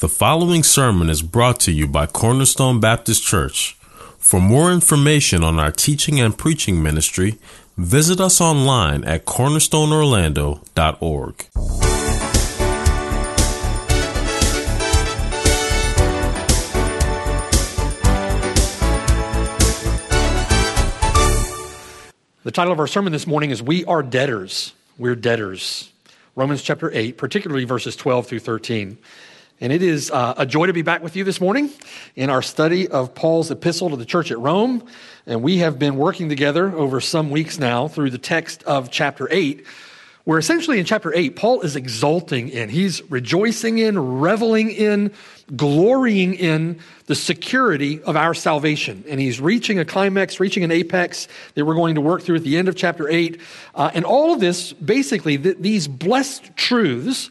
The following sermon is brought to you by Cornerstone Baptist Church. For more information on our teaching and preaching ministry, visit us online at cornerstoneorlando.org. The title of our sermon this morning is We Are Debtors. We're Debtors. Romans chapter 8, particularly verses 12 through 13. And it is uh, a joy to be back with you this morning in our study of Paul's epistle to the church at Rome. And we have been working together over some weeks now through the text of chapter 8, where essentially in chapter 8, Paul is exulting in, he's rejoicing in, reveling in, glorying in the security of our salvation. And he's reaching a climax, reaching an apex that we're going to work through at the end of chapter 8. Uh, and all of this, basically, th- these blessed truths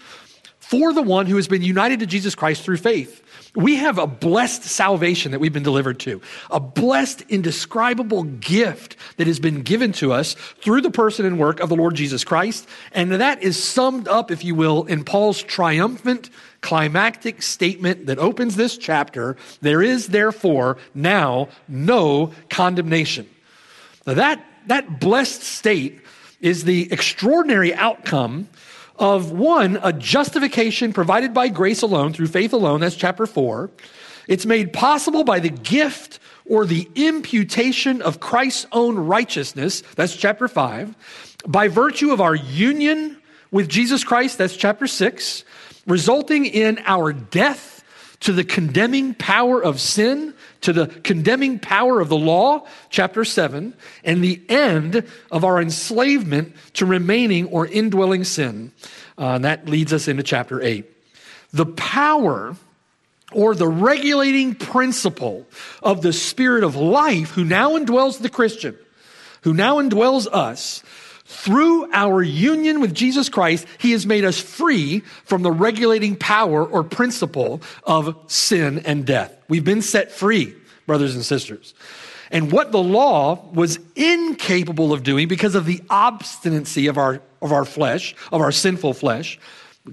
for the one who has been united to Jesus Christ through faith. We have a blessed salvation that we've been delivered to, a blessed, indescribable gift that has been given to us through the person and work of the Lord Jesus Christ. And that is summed up, if you will, in Paul's triumphant, climactic statement that opens this chapter there is therefore now no condemnation. Now, that, that blessed state is the extraordinary outcome of one, a justification provided by grace alone through faith alone. That's chapter four. It's made possible by the gift or the imputation of Christ's own righteousness. That's chapter five. By virtue of our union with Jesus Christ. That's chapter six. Resulting in our death to the condemning power of sin, to the condemning power of the law, chapter 7, and the end of our enslavement to remaining or indwelling sin. Uh, and that leads us into chapter 8. The power or the regulating principle of the Spirit of life who now indwells the Christian, who now indwells us, through our union with Jesus Christ, He has made us free from the regulating power or principle of sin and death. We've been set free, brothers and sisters. And what the law was incapable of doing because of the obstinacy of our, of our flesh, of our sinful flesh,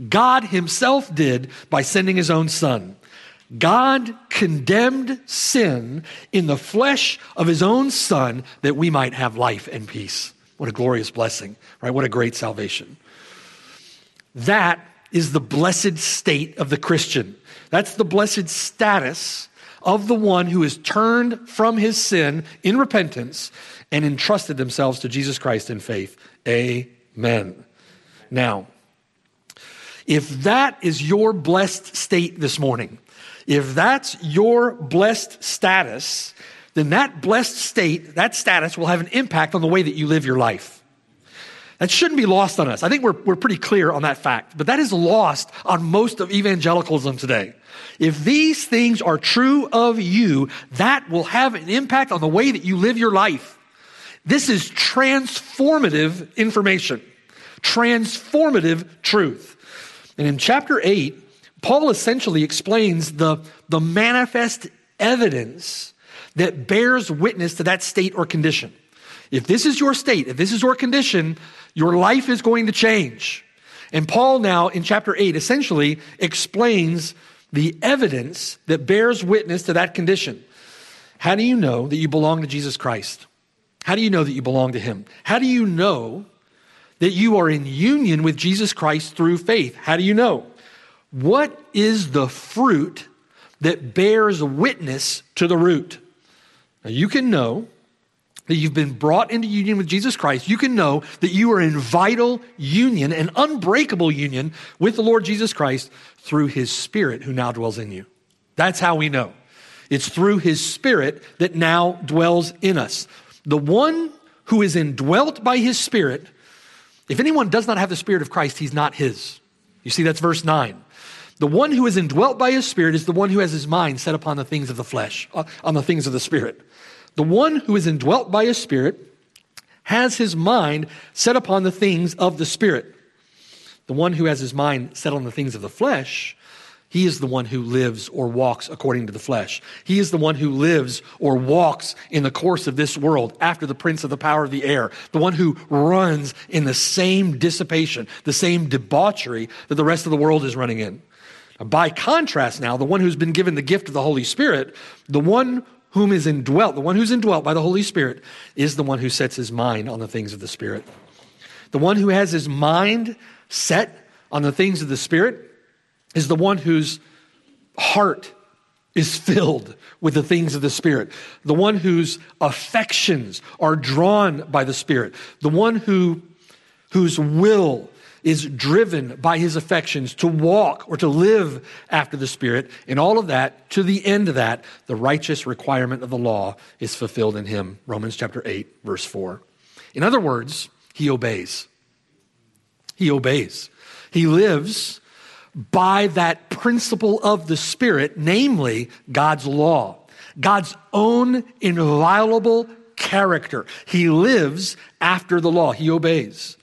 God Himself did by sending His own Son. God condemned sin in the flesh of His own Son that we might have life and peace. What a glorious blessing, right? What a great salvation. That is the blessed state of the Christian. That's the blessed status of the one who has turned from his sin in repentance and entrusted themselves to Jesus Christ in faith. Amen. Now, if that is your blessed state this morning, if that's your blessed status, then that blessed state, that status will have an impact on the way that you live your life. That shouldn't be lost on us. I think we're, we're pretty clear on that fact, but that is lost on most of evangelicalism today. If these things are true of you, that will have an impact on the way that you live your life. This is transformative information, transformative truth. And in chapter 8, Paul essentially explains the, the manifest evidence that bears witness to that state or condition. If this is your state, if this is your condition, your life is going to change. And Paul now in chapter 8 essentially explains the evidence that bears witness to that condition. How do you know that you belong to Jesus Christ? How do you know that you belong to Him? How do you know that you are in union with Jesus Christ through faith? How do you know? What is the fruit that bears witness to the root? Now, you can know that you've been brought into union with Jesus Christ. You can know that you are in vital union, an unbreakable union with the Lord Jesus Christ through his Spirit who now dwells in you. That's how we know. It's through his Spirit that now dwells in us. The one who is indwelt by his Spirit, if anyone does not have the Spirit of Christ, he's not his. You see, that's verse 9. The one who is indwelt by his Spirit is the one who has his mind set upon the things of the flesh, uh, on the things of the Spirit. The one who is indwelt by his Spirit has his mind set upon the things of the Spirit. The one who has his mind set on the things of the flesh, he is the one who lives or walks according to the flesh. He is the one who lives or walks in the course of this world after the prince of the power of the air, the one who runs in the same dissipation, the same debauchery that the rest of the world is running in. By contrast, now, the one who's been given the gift of the Holy Spirit, the one whom is indwelt, the one who's indwelt by the Holy Spirit, is the one who sets his mind on the things of the Spirit. The one who has his mind set on the things of the Spirit is the one whose heart is filled with the things of the Spirit, the one whose affections are drawn by the Spirit, the one who, whose will is driven by his affections to walk or to live after the Spirit, and all of that, to the end of that, the righteous requirement of the law is fulfilled in him. Romans chapter 8, verse 4. In other words, he obeys. He obeys. He lives by that principle of the Spirit, namely God's law, God's own inviolable character. He lives after the law, he obeys.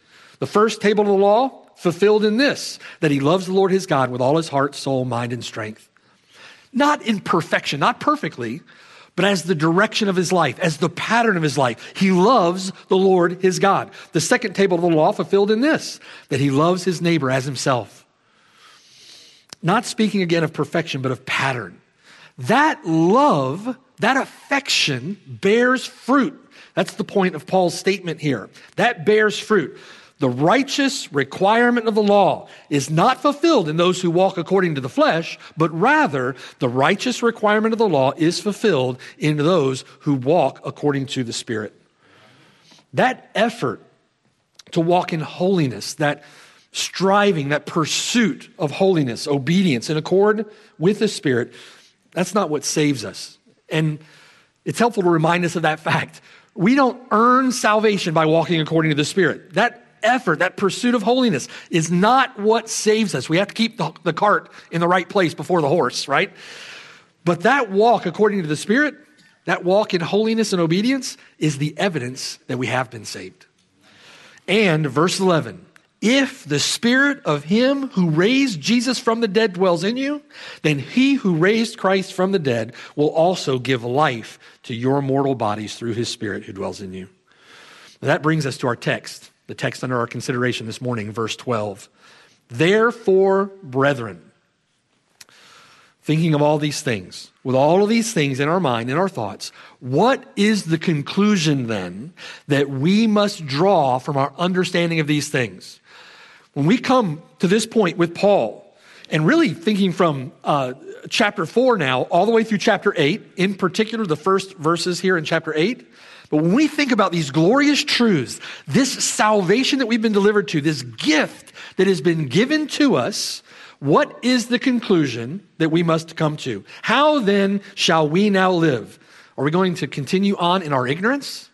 The first table of the law fulfilled in this that he loves the Lord his God with all his heart, soul, mind, and strength. Not in perfection, not perfectly, but as the direction of his life, as the pattern of his life. He loves the Lord his God. The second table of the law fulfilled in this that he loves his neighbor as himself. Not speaking again of perfection, but of pattern. That love, that affection bears fruit. That's the point of Paul's statement here. That bears fruit. The righteous requirement of the law is not fulfilled in those who walk according to the flesh, but rather the righteous requirement of the law is fulfilled in those who walk according to the Spirit. That effort to walk in holiness, that striving, that pursuit of holiness, obedience in accord with the Spirit, that's not what saves us. And it's helpful to remind us of that fact. We don't earn salvation by walking according to the Spirit. That effort, that pursuit of holiness is not what saves us. We have to keep the, the cart in the right place before the horse, right? But that walk according to the Spirit, that walk in holiness and obedience is the evidence that we have been saved. And verse 11, if the spirit of him who raised Jesus from the dead dwells in you, then he who raised Christ from the dead will also give life to your mortal bodies through his spirit who dwells in you. That brings us to our text the text under our consideration this morning, verse 12. Therefore, brethren, thinking of all these things, with all of these things in our mind, in our thoughts, what is the conclusion then that we must draw from our understanding of these things? When we come to this point with Paul, and really thinking from uh, chapter 4 now, all the way through chapter 8, in particular the first verses here in chapter 8, but when we think about these glorious truths, this salvation that we've been delivered to, this gift that has been given to us, what is the conclusion that we must come to? How then shall we now live? Are we going to continue on in our ignorance?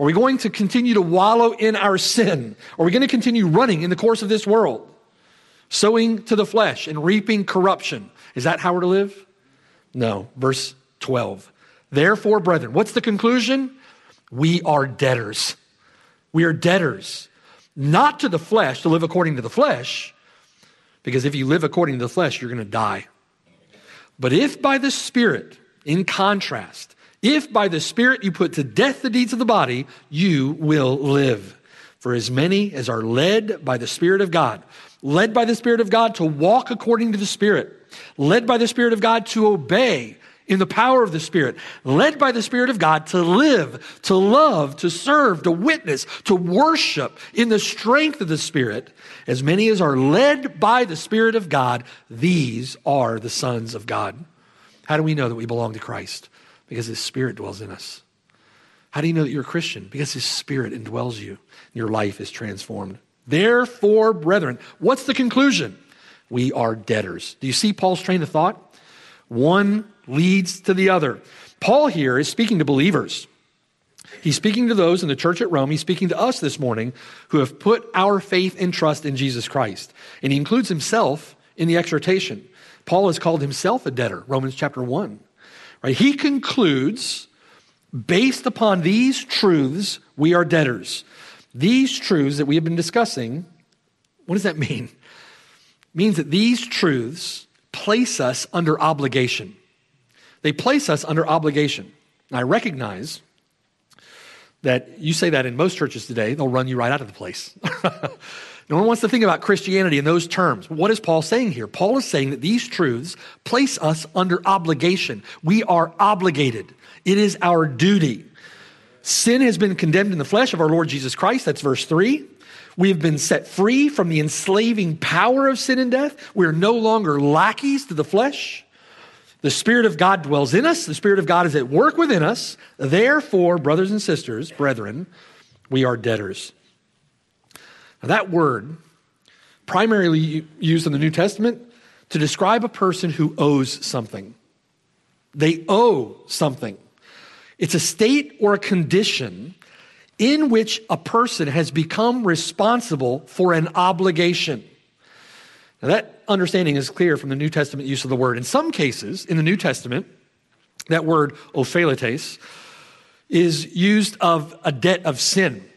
Are we going to continue to wallow in our sin? Are we going to continue running in the course of this world, sowing to the flesh and reaping corruption? Is that how we're to live? No. Verse 12. Therefore, brethren, what's the conclusion? We are debtors. We are debtors, not to the flesh, to live according to the flesh, because if you live according to the flesh, you're going to die. But if by the Spirit, in contrast, if by the Spirit you put to death the deeds of the body, you will live. For as many as are led by the Spirit of God, led by the Spirit of God to walk according to the Spirit, led by the Spirit of God to obey in the power of the Spirit, led by the Spirit of God to live, to love, to serve, to witness, to worship in the strength of the Spirit. As many as are led by the Spirit of God, these are the sons of God. How do we know that we belong to Christ? Because His Spirit dwells in us. How do you know that you're a Christian? Because His Spirit indwells you. and Your life is transformed. Therefore, brethren, what's the conclusion? We are debtors. Do you see Paul's train of thought? One leads to the other. Paul here is speaking to believers. He's speaking to those in the church at Rome. He's speaking to us this morning who have put our faith and trust in Jesus Christ. And he includes himself in the exhortation. Paul has called himself a debtor, Romans chapter 1. Right? He concludes, based upon these truths, we are debtors. These truths that we have been discussing, what does that mean? It means that these truths place us under obligation. They place us under obligation. I recognize that you say that in most churches today, they'll run you right out of the place. No one wants to think about Christianity in those terms. What is Paul saying here? Paul is saying that these truths place us under obligation. We are obligated, it is our duty. Sin has been condemned in the flesh of our Lord Jesus Christ. That's verse 3. We have been set free from the enslaving power of sin and death. We are no longer lackeys to the flesh. The Spirit of God dwells in us. The Spirit of God is at work within us. Therefore, brothers and sisters, brethren, we are debtors. Now, that word, primarily used in the New Testament, to describe a person who owes something. They owe something. It's a state or a condition in which a person has become responsible for an obligation. Now, that understanding is clear from the New Testament use of the word. In some cases, in the New Testament, that word opheletes is used of a debt of sin.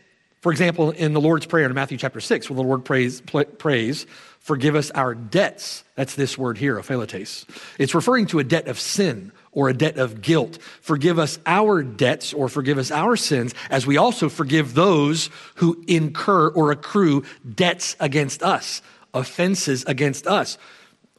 For example, in the Lord's Prayer in Matthew chapter 6, when the Lord prays, prays forgive us our debts. That's this word here, opheletes. It's referring to a debt of sin or a debt of guilt. Forgive us our debts or forgive us our sins as we also forgive those who incur or accrue debts against us, offenses against us.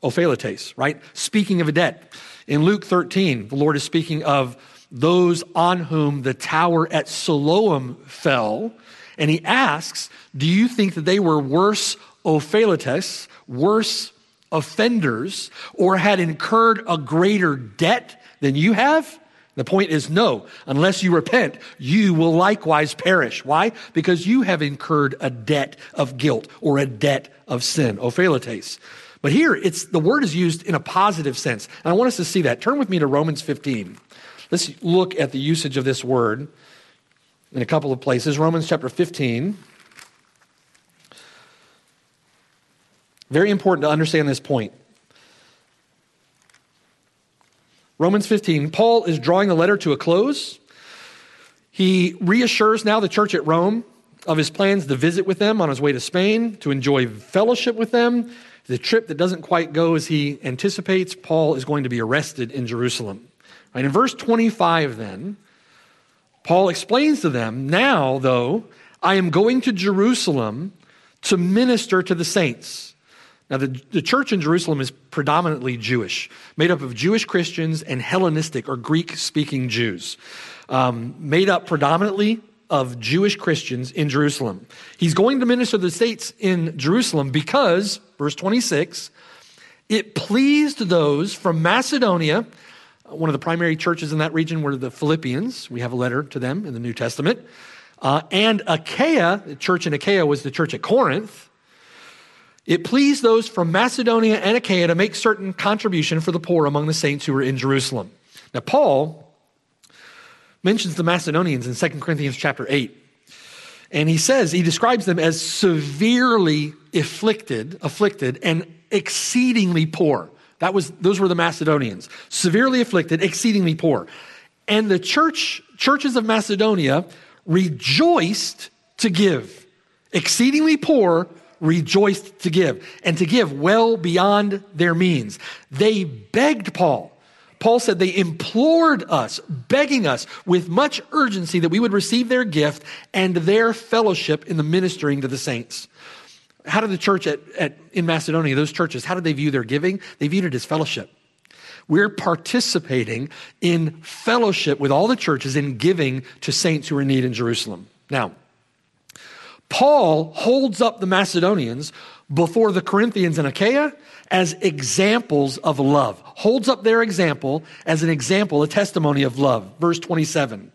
Opheletes, right? Speaking of a debt. In Luke 13, the Lord is speaking of those on whom the tower at Siloam fell and he asks, Do you think that they were worse opheletes, worse offenders, or had incurred a greater debt than you have? The point is no. Unless you repent, you will likewise perish. Why? Because you have incurred a debt of guilt or a debt of sin, opheletes. But here, it's the word is used in a positive sense. And I want us to see that. Turn with me to Romans 15. Let's look at the usage of this word in a couple of places. Romans chapter 15. Very important to understand this point. Romans 15, Paul is drawing the letter to a close. He reassures now the church at Rome of his plans to visit with them on his way to Spain, to enjoy fellowship with them. The trip that doesn't quite go as he anticipates, Paul is going to be arrested in Jerusalem. Right, in verse 25, then, Paul explains to them, Now, though, I am going to Jerusalem to minister to the saints. Now, the, the church in Jerusalem is predominantly Jewish, made up of Jewish Christians and Hellenistic or Greek speaking Jews, um, made up predominantly of Jewish Christians in Jerusalem. He's going to minister the states in Jerusalem because, verse 26, it pleased those from Macedonia one of the primary churches in that region were the Philippians. We have a letter to them in the New Testament. Uh, and Achaia, the church in Achaia was the church at Corinth. It pleased those from Macedonia and Achaia to make certain contribution for the poor among the saints who were in Jerusalem. Now, Paul mentions the Macedonians in 2 Corinthians chapter 8. And he says, he describes them as severely afflicted, afflicted, and exceedingly poor. That was, those were the Macedonians, severely afflicted, exceedingly poor. And the church, churches of Macedonia rejoiced to give. Exceedingly poor, rejoiced to give, and to give well beyond their means. They begged Paul. Paul said they implored us, begging us with much urgency that we would receive their gift and their fellowship in the ministering to the saints. How did the church at, at, in Macedonia, those churches, how did they view their giving? They viewed it as fellowship. We're participating in fellowship with all the churches in giving to saints who are in need in Jerusalem. Now, Paul holds up the Macedonians before the Corinthians and Achaia as examples of love, holds up their example as an example, a testimony of love. Verse 27.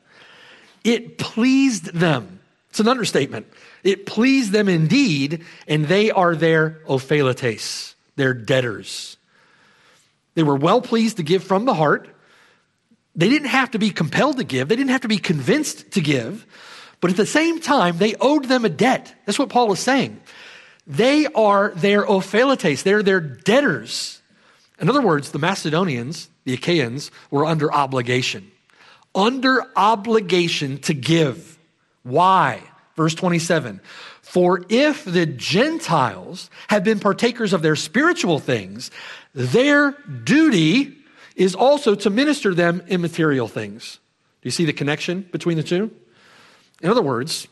It pleased them. It's an understatement. It pleased them indeed, and they are their opheletes, their debtors. They were well pleased to give from the heart. They didn't have to be compelled to give, they didn't have to be convinced to give, but at the same time, they owed them a debt. That's what Paul is saying. They are their opheletes, they're their debtors. In other words, the Macedonians, the Achaeans, were under obligation. Under obligation to give. Why? Verse 27 For if the Gentiles have been partakers of their spiritual things, their duty is also to minister them immaterial things. Do you see the connection between the two? In other words,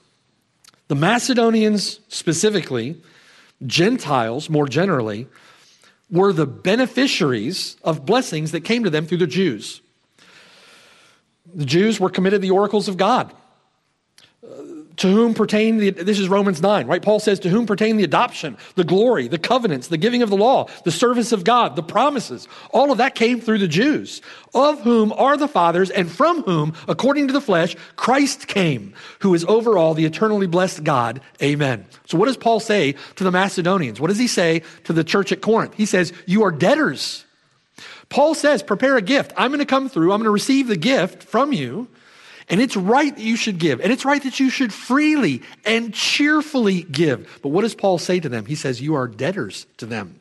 the Macedonians specifically Gentiles, more generally, were the beneficiaries of blessings that came to them through the Jews. The Jews were committed the oracles of God to whom pertain the, this is Romans 9, right? Paul says, to whom pertain the adoption, the glory, the covenants, the giving of the law, the service of God, the promises. All of that came through the Jews, of whom are the fathers, and from whom, according to the flesh, Christ came, who is over all the eternally blessed God. Amen. So what does Paul say to the Macedonians? What does he say to the church at Corinth? He says, you are debtors. Paul says, prepare a gift. I'm going to come through. I'm going to receive the gift from you. And it's right that you should give. And it's right that you should freely and cheerfully give. But what does Paul say to them? He says, You are debtors to them.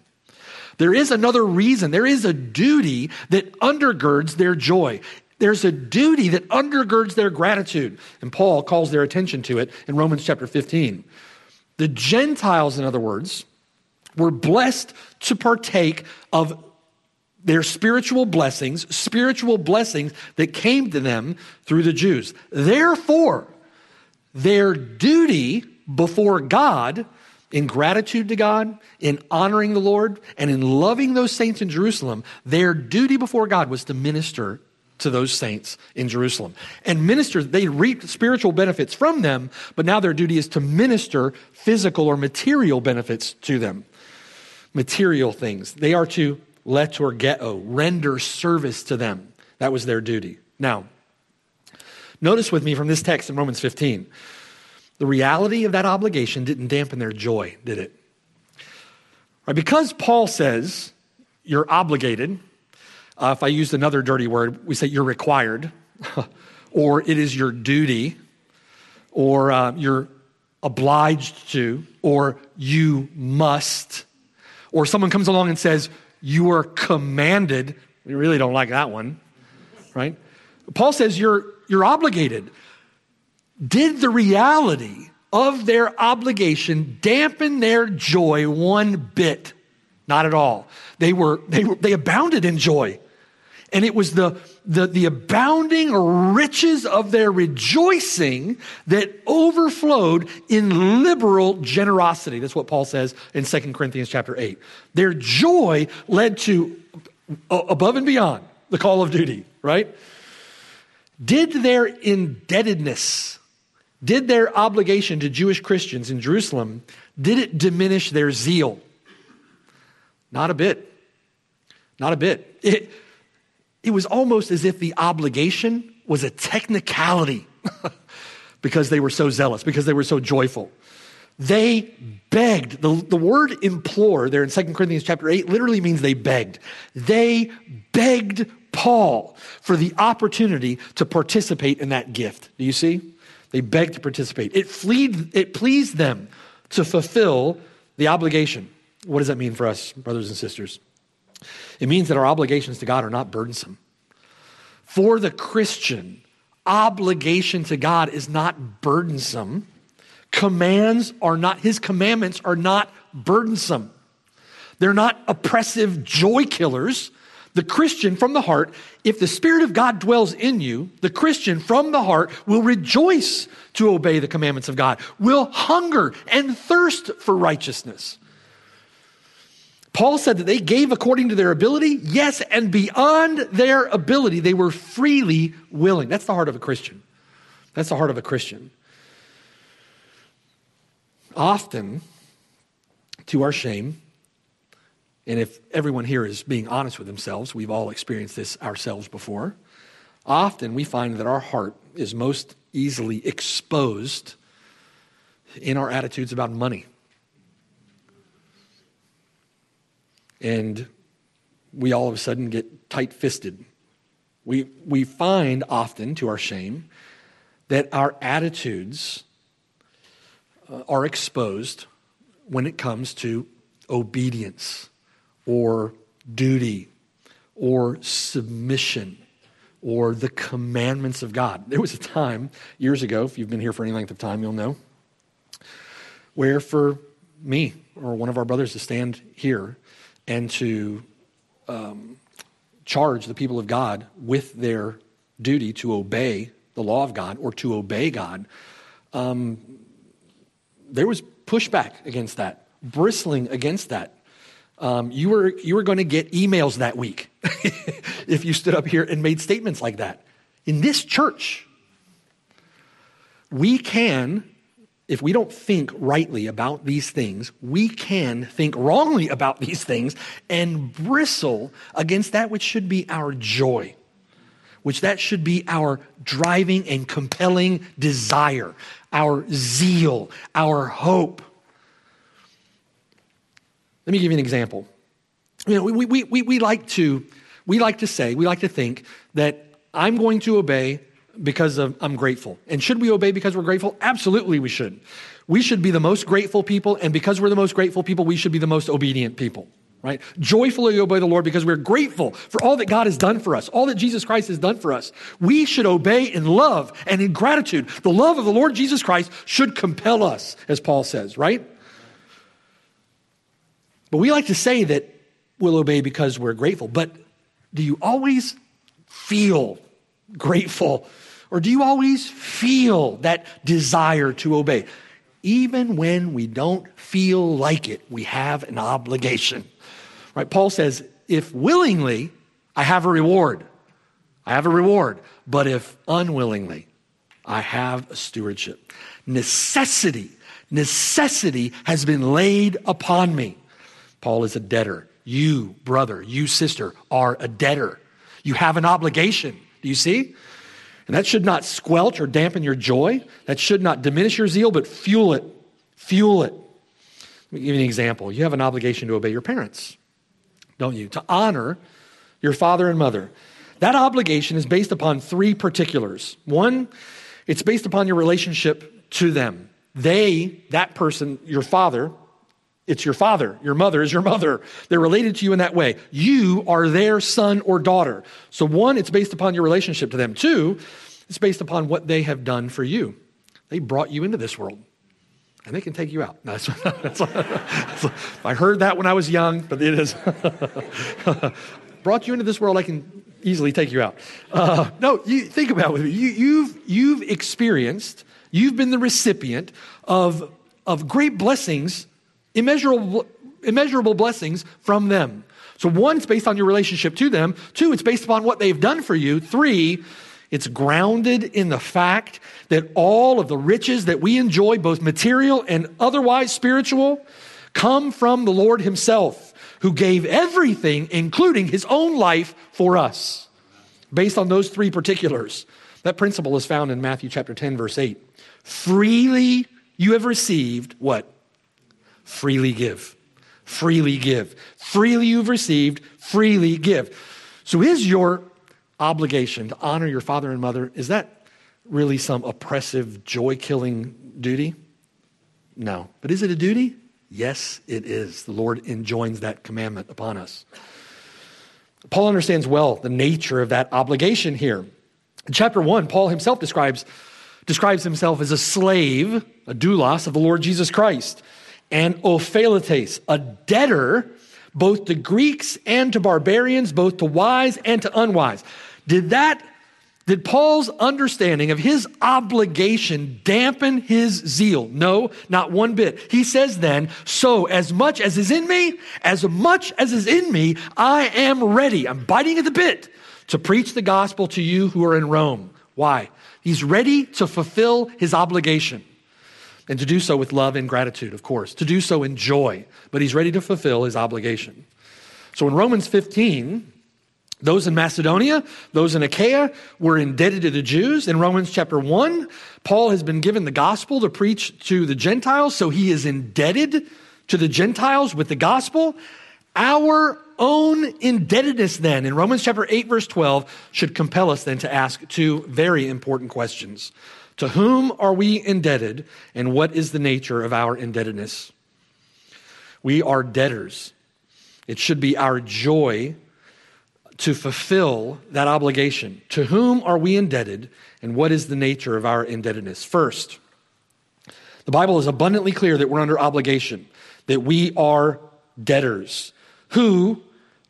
There is another reason. There is a duty that undergirds their joy. There's a duty that undergirds their gratitude. And Paul calls their attention to it in Romans chapter 15. The Gentiles, in other words, were blessed to partake of their spiritual blessings, spiritual blessings that came to them through the Jews. Therefore, their duty before God, in gratitude to God, in honoring the Lord, and in loving those saints in Jerusalem, their duty before God was to minister to those saints in Jerusalem. And minister, they reaped spiritual benefits from them, but now their duty is to minister physical or material benefits to them. Material things. They are to leitourgeo, render service to them. That was their duty. Now, notice with me from this text in Romans 15, the reality of that obligation didn't dampen their joy, did it? Right, because Paul says you're obligated, uh, if I used another dirty word, we say you're required, or it is your duty, or uh, you're obliged to, or you must, or someone comes along and says, you are commanded. We really don't like that one, right? Paul says you're, you're obligated. Did the reality of their obligation dampen their joy one bit? Not at all. They were, they were, they abounded in joy. And it was the, the, the abounding riches of their rejoicing that overflowed in liberal generosity. That's what Paul says in 2 Corinthians chapter 8. Their joy led to uh, above and beyond the call of duty, right? Did their indebtedness, did their obligation to Jewish Christians in Jerusalem, did it diminish their zeal? Not a bit. Not a bit. It, it was almost as if the obligation was a technicality because they were so zealous, because they were so joyful. They begged. The, the word implore there in 2 Corinthians chapter 8 literally means they begged. They begged Paul for the opportunity to participate in that gift. Do you see? They begged to participate. It, fleed, it pleased them to fulfill the obligation. What does that mean for us, brothers and sisters? It means that our obligations to God are not burdensome. For the Christian, obligation to God is not burdensome. Commands are not, his commandments are not burdensome. They're not oppressive joy killers. The Christian from the heart, if the Spirit of God dwells in you, the Christian from the heart will rejoice to obey the commandments of God, will hunger and thirst for righteousness. Paul said that they gave according to their ability, yes, and beyond their ability, they were freely willing. That's the heart of a Christian. That's the heart of a Christian. Often, to our shame, and if everyone here is being honest with themselves, we've all experienced this ourselves before. Often we find that our heart is most easily exposed in our attitudes about money. And we all of a sudden get tight fisted. We, we find often, to our shame, that our attitudes uh, are exposed when it comes to obedience or duty or submission or the commandments of God. There was a time years ago, if you've been here for any length of time, you'll know, where for me or one of our brothers to stand here and to um, charge the people of God with their duty to obey the law of God or to obey God, um, there was pushback against that bristling against that. Um, you were, you were going to get emails that week if you stood up here and made statements like that. In this church, we can, if we don't think rightly about these things, we can think wrongly about these things and bristle against that which should be our joy which that should be our driving and compelling desire, our zeal, our hope. Let me give you an example. You know, we, we, we, we, like to, we like to say, we like to think that I'm going to obey because of, I'm grateful. And should we obey because we're grateful? Absolutely, we should. We should be the most grateful people, and because we're the most grateful people, we should be the most obedient people right? Joyfully obey the Lord because we're grateful for all that God has done for us, all that Jesus Christ has done for us. We should obey in love and in gratitude. The love of the Lord Jesus Christ should compel us, as Paul says, right? But we like to say that we'll obey because we're grateful. But do you always feel grateful? Or do you always feel that desire to obey? Even when we don't feel like it, we have an obligation. Right? Paul says, if willingly, I have a reward. I have a reward. But if unwillingly, I have a stewardship. Necessity, necessity has been laid upon me. Paul is a debtor. You, brother, you, sister, are a debtor. You have an obligation. Do you see? And that should not squelch or dampen your joy. That should not diminish your zeal, but fuel it. Fuel it. Let me give you an example. You have an obligation to obey your parents don't you? To honor your father and mother. That obligation is based upon three particulars. One, it's based upon your relationship to them. They, that person, your father, it's your father. Your mother is your mother. They're related to you in that way. You are their son or daughter. So, one, it's based upon your relationship to them. Two, it's based upon what they have done for you. They brought you into this world and they can take you out. No, that's, that's, that's, I heard that when I was young, but it is. Brought you into this world, I can easily take you out. Uh, no, you think about it. You, you've, you've experienced, you've been the recipient of, of great blessings, immeasurable, immeasurable blessings from them. So, one, it's based on your relationship to them. Two, it's based upon what they've done for you. Three, it's grounded in the fact that all of the riches that we enjoy, both material and otherwise spiritual, come from the Lord Himself, who gave everything, including His own life, for us. Based on those three particulars, that principle is found in Matthew chapter 10, verse 8. Freely you have received what? Freely give. Freely give. Freely you've received, freely give. So is your obligation to honor your father and mother, is that really some oppressive, joy killing duty? No. But is it a duty? Yes, it is. The Lord enjoins that commandment upon us. Paul understands well the nature of that obligation here. In chapter 1, Paul himself describes, describes himself as a slave, a doulos of the Lord Jesus Christ, and opheletes, a debtor both to Greeks and to barbarians, both to wise and to unwise. Did that, did Paul's understanding of his obligation dampen his zeal? No, not one bit. He says then, so as much as is in me, as much as is in me, I am ready. I'm biting at the bit to preach the gospel to you who are in Rome. Why? He's ready to fulfill his obligation and to do so with love and gratitude, of course, to do so in joy, but he's ready to fulfill his obligation. So in Romans 15, those in Macedonia, those in Achaia were indebted to the Jews. In Romans chapter 1, Paul has been given the gospel to preach to the Gentiles, so he is indebted to the Gentiles with the gospel. Our own indebtedness, then, in Romans chapter 8, verse 12, should compel us then to ask two very important questions. To whom are we indebted, and what is the nature of our indebtedness? We are debtors. It should be our joy to fulfill that obligation. To whom are we indebted, and what is the nature of our indebtedness? First, the Bible is abundantly clear that we're under obligation, that we are debtors. Who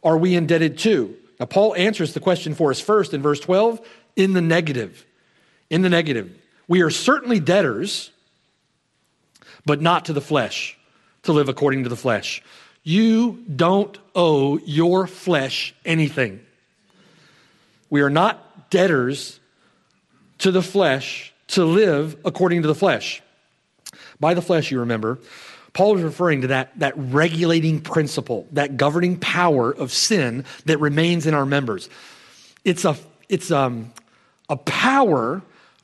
are we indebted to? Now, Paul answers the question for us first in verse 12 in the negative. In the negative. We are certainly debtors, but not to the flesh. to live according to the flesh. You don't owe your flesh anything. We are not debtors to the flesh to live according to the flesh. By the flesh, you remember, Paul is referring to that, that regulating principle, that governing power of sin that remains in our members. It's a, it's um, a power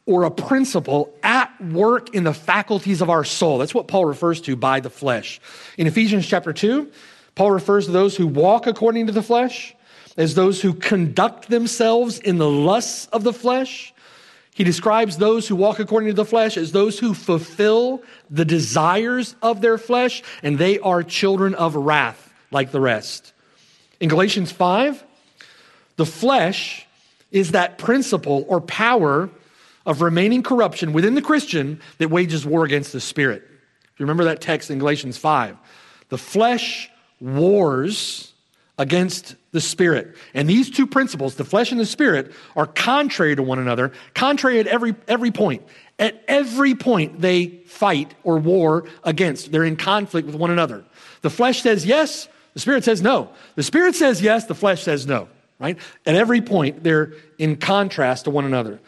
or a principle at work in the faculties of our soul. That's what Paul refers to by the flesh. In Ephesians chapter 2, Paul refers to those who walk according to the flesh as those who conduct themselves in the lusts of the flesh. He describes those who walk according to the flesh as those who fulfill the desires of their flesh, and they are children of wrath like the rest. In Galatians 5, the flesh is that principle or power of remaining corruption within the Christian that wages war against the spirit. If you remember that text in Galatians 5. The flesh wars against the spirit. And these two principles, the flesh and the spirit, are contrary to one another, contrary at every, every point. At every point, they fight or war against. They're in conflict with one another. The flesh says yes, the spirit says no. The spirit says yes, the flesh says no, right? At every point, they're in contrast to one another.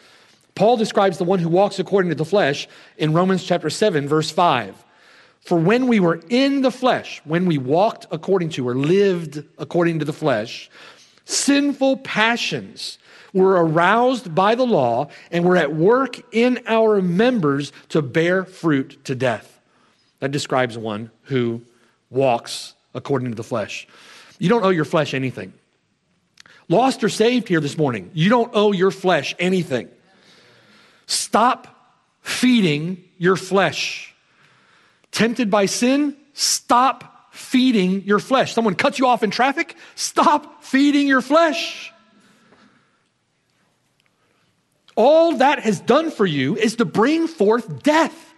Paul describes the one who walks according to the flesh in Romans chapter 7, verse 5. For when we were in the flesh, when we walked according to or lived according to the flesh, sinful passions were aroused by the law and were at work in our members to bear fruit to death. That describes one who walks according to the flesh. You don't owe your flesh anything. Lost or saved here this morning, you don't owe your flesh anything. Stop feeding your flesh. Tempted by sin, stop feeding your flesh. Someone cuts you off in traffic, stop feeding your flesh. All that has done for you is to bring forth death.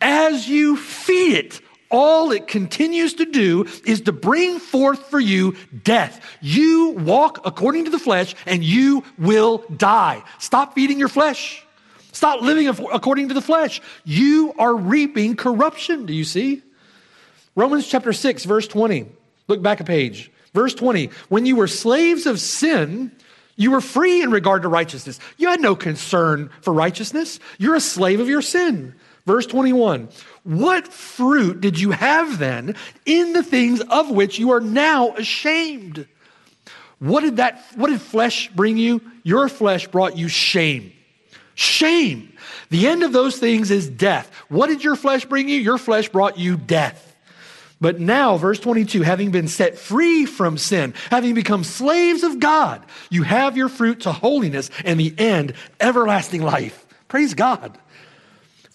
As you feed it, all it continues to do is to bring forth for you death. You walk according to the flesh and you will die. Stop feeding your flesh. Stop living according to the flesh. You are reaping corruption. Do you see? Romans chapter 6, verse 20. Look back a page. Verse 20. When you were slaves of sin, you were free in regard to righteousness. You had no concern for righteousness. You're a slave of your sin. Verse 21. What fruit did you have then in the things of which you are now ashamed? What did that what did flesh bring you? Your flesh brought you shame. Shame. The end of those things is death. What did your flesh bring you? Your flesh brought you death. But now, verse 22, having been set free from sin, having become slaves of God, you have your fruit to holiness and the end, everlasting life. Praise God.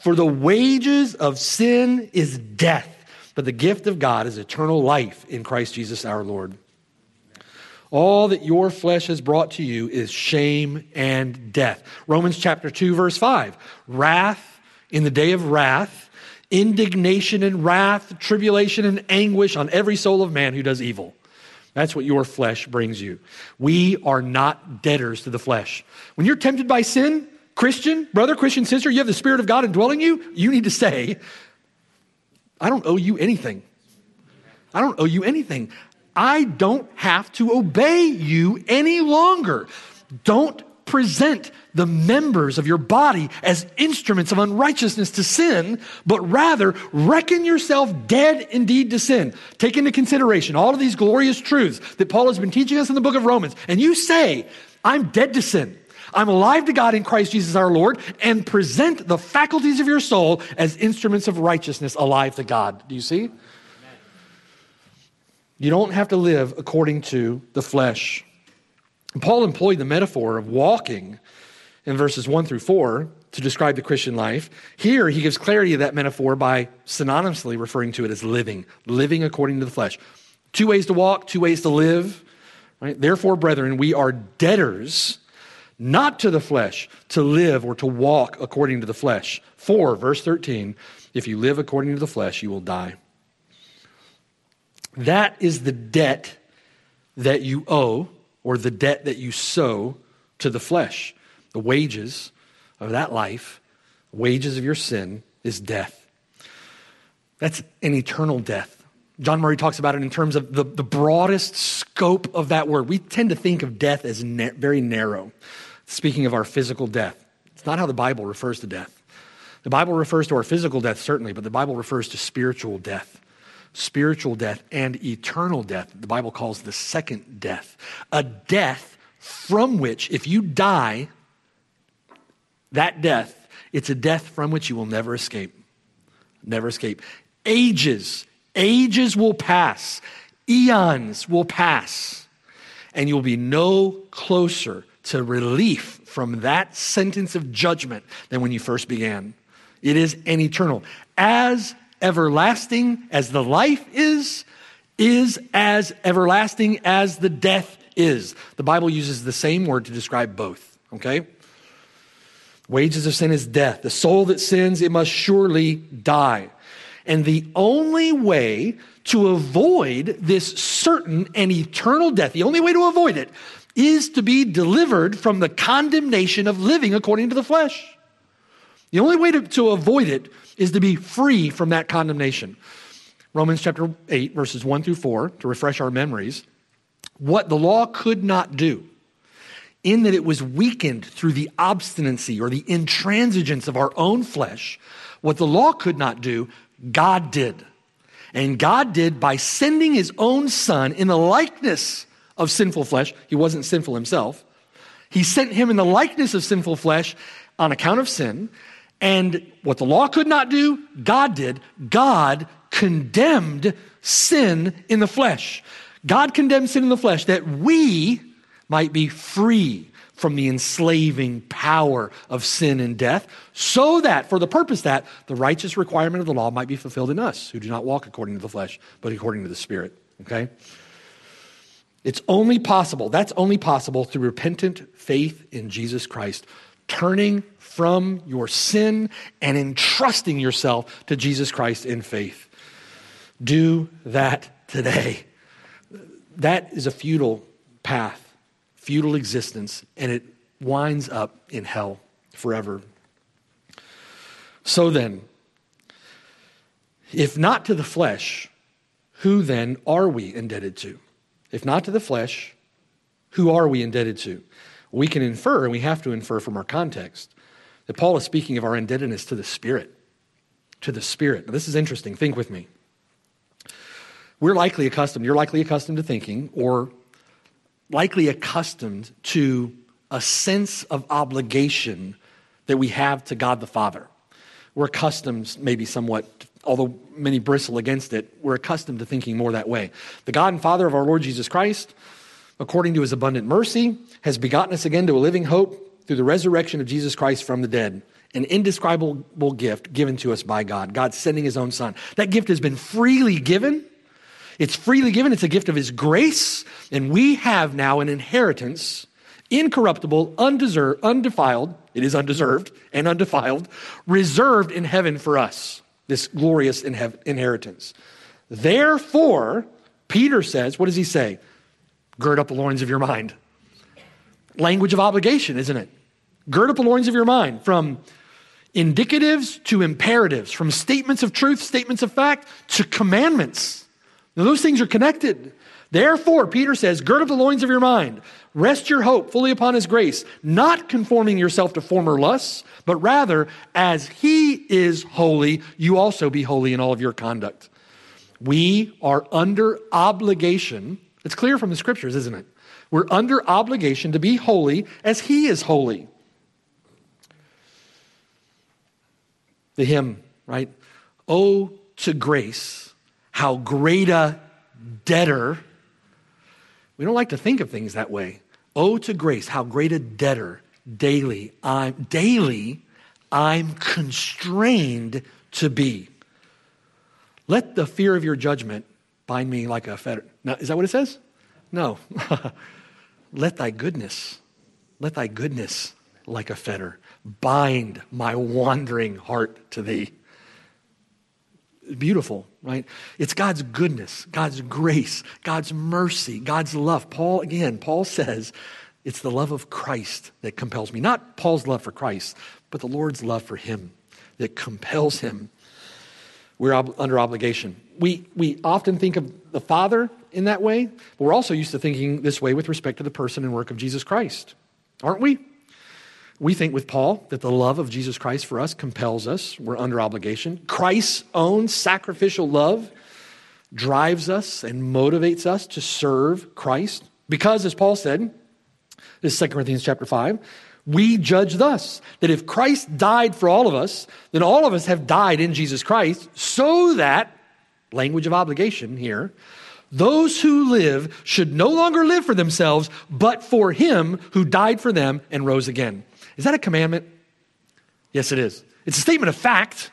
For the wages of sin is death, but the gift of God is eternal life in Christ Jesus our Lord. All that your flesh has brought to you is shame and death. Romans chapter 2, verse 5. Wrath in the day of wrath, indignation and wrath, tribulation and anguish on every soul of man who does evil. That's what your flesh brings you. We are not debtors to the flesh. When you're tempted by sin, Christian, brother, Christian sister, you have the Spirit of God indwelling you, you need to say, I don't owe you anything. I don't owe you anything. I don't have to obey you any longer. Don't present the members of your body as instruments of unrighteousness to sin, but rather reckon yourself dead indeed to sin. Take into consideration all of these glorious truths that Paul has been teaching us in the book of Romans, and you say, I'm dead to sin. I'm alive to God in Christ Jesus our Lord, and present the faculties of your soul as instruments of righteousness alive to God. Do you see? You don't have to live according to the flesh. Paul employed the metaphor of walking in verses 1 through 4 to describe the Christian life. Here, he gives clarity to that metaphor by synonymously referring to it as living, living according to the flesh. Two ways to walk, two ways to live. Right? Therefore, brethren, we are debtors not to the flesh to live or to walk according to the flesh. 4, verse 13, if you live according to the flesh, you will die. That is the debt that you owe, or the debt that you sow to the flesh. The wages of that life, wages of your sin, is death. That's an eternal death. John Murray talks about it in terms of the, the broadest scope of that word. We tend to think of death as na- very narrow, speaking of our physical death. It's not how the Bible refers to death. The Bible refers to our physical death, certainly, but the Bible refers to spiritual death. Spiritual death and eternal death, the Bible calls the second death. A death from which, if you die, that death, it's a death from which you will never escape. Never escape. Ages, ages will pass, eons will pass, and you'll be no closer to relief from that sentence of judgment than when you first began. It is an eternal. As everlasting as the life is, is as everlasting as the death is. The Bible uses the same word to describe both, okay? Wages of sin is death. The soul that sins, it must surely die. And the only way to avoid this certain and eternal death, the only way to avoid it, is to be delivered from the condemnation of living according to the flesh. The only way to, to avoid it is to be free from that condemnation. Romans chapter 8, verses 1 through 4, to refresh our memories. What the law could not do, in that it was weakened through the obstinacy or the intransigence of our own flesh, what the law could not do, God did. And God did by sending his own son in the likeness of sinful flesh. He wasn't sinful himself. He sent him in the likeness of sinful flesh on account of sin. And what the law could not do, God did. God condemned sin in the flesh. God condemned sin in the flesh that we might be free from the enslaving power of sin and death, so that, for the purpose that the righteous requirement of the law might be fulfilled in us who do not walk according to the flesh, but according to the Spirit. Okay? It's only possible, that's only possible through repentant faith in Jesus Christ, turning from your sin and entrusting yourself to Jesus Christ in faith. Do that today. That is a futile path, futile existence, and it winds up in hell forever. So then, if not to the flesh, who then are we indebted to? If not to the flesh, who are we indebted to? We can infer, and we have to infer from our context, that Paul is speaking of our indebtedness to the Spirit. To the Spirit. Now, this is interesting. Think with me. We're likely accustomed, you're likely accustomed to thinking, or likely accustomed to a sense of obligation that we have to God the Father. We're accustomed, maybe somewhat, although many bristle against it, we're accustomed to thinking more that way. The God and Father of our Lord Jesus Christ, according to his abundant mercy, has begotten us again to a living hope through the resurrection of Jesus Christ from the dead, an indescribable gift given to us by God, God sending his own son. That gift has been freely given. It's freely given. It's a gift of his grace. And we have now an inheritance, incorruptible, undeserved, undefiled. It is undeserved and undefiled, reserved in heaven for us, this glorious inheritance. Therefore, Peter says, what does he say? Gird up the loins of your mind language of obligation, isn't it? Gird up the loins of your mind from indicatives to imperatives, from statements of truth, statements of fact, to commandments. Now, those things are connected. Therefore, Peter says, gird up the loins of your mind. Rest your hope fully upon his grace, not conforming yourself to former lusts, but rather, as he is holy, you also be holy in all of your conduct. We are under obligation. It's clear from the scriptures, isn't it? We're under obligation to be holy as He is holy. The hymn, right? Oh, to grace, how great a debtor. We don't like to think of things that way. Oh, to grace, how great a debtor daily I'm daily I'm constrained to be. Let the fear of your judgment bind me like a fetter. Now, is that what it says? No. Let thy goodness, let thy goodness, like a fetter, bind my wandering heart to thee. Beautiful, right? It's God's goodness, God's grace, God's mercy, God's love. Paul, again, Paul says, it's the love of Christ that compels me. Not Paul's love for Christ, but the Lord's love for him that compels him. We're ob- under obligation. We, we often think of the Father in that way, but we're also used to thinking this way with respect to the person and work of Jesus Christ, aren't we? We think with Paul that the love of Jesus Christ for us compels us. We're under obligation. Christ's own sacrificial love drives us and motivates us to serve Christ. Because, as Paul said, this is 2 Corinthians chapter 5, we judge thus that if Christ died for all of us, then all of us have died in Jesus Christ, so that, language of obligation here, those who live should no longer live for themselves, but for him who died for them and rose again. Is that a commandment? Yes, it is. It's a statement of fact,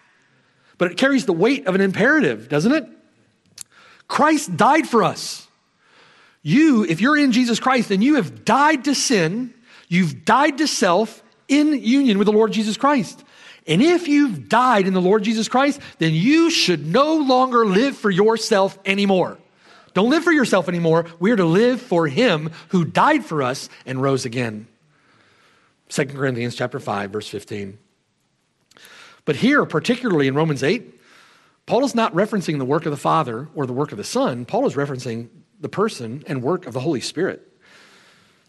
but it carries the weight of an imperative, doesn't it? Christ died for us. You, if you're in Jesus Christ, then you have died to sin You've died to self in union with the Lord Jesus Christ. And if you've died in the Lord Jesus Christ, then you should no longer live for yourself anymore. Don't live for yourself anymore. We are to live for him who died for us and rose again. 2 Corinthians chapter 5 verse 15. But here, particularly in Romans 8, Paul is not referencing the work of the Father or the work of the Son. Paul is referencing the person and work of the Holy Spirit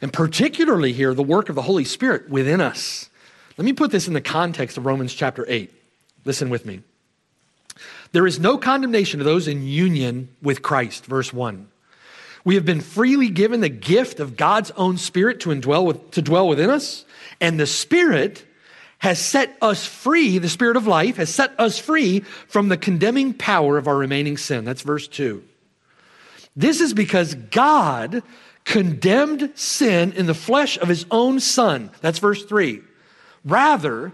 and particularly here, the work of the Holy Spirit within us. Let me put this in the context of Romans chapter 8. Listen with me. There is no condemnation to those in union with Christ, verse 1. We have been freely given the gift of God's own Spirit to, indwell with, to dwell within us, and the Spirit has set us free, the Spirit of life has set us free from the condemning power of our remaining sin. That's verse 2. This is because God condemned sin in the flesh of his own son. That's verse 3. Rather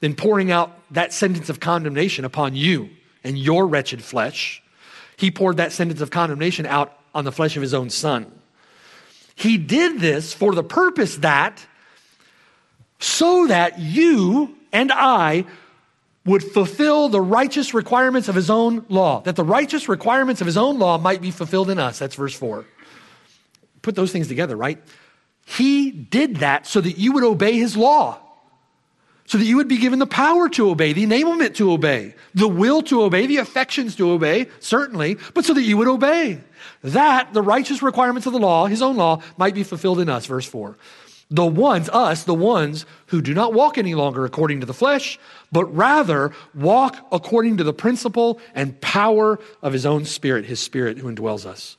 than pouring out that sentence of condemnation upon you and your wretched flesh, he poured that sentence of condemnation out on the flesh of his own son. He did this for the purpose that, so that you and I would fulfill the righteous requirements of his own law, that the righteous requirements of his own law might be fulfilled in us. That's verse 4 put those things together, right? He did that so that you would obey his law, so that you would be given the power to obey, the enablement to obey, the will to obey, the affections to obey, certainly, but so that you would obey. That the righteous requirements of the law, his own law, might be fulfilled in us. Verse 4. The ones, us, the ones who do not walk any longer according to the flesh, but rather walk according to the principle and power of his own spirit, his spirit who indwells us.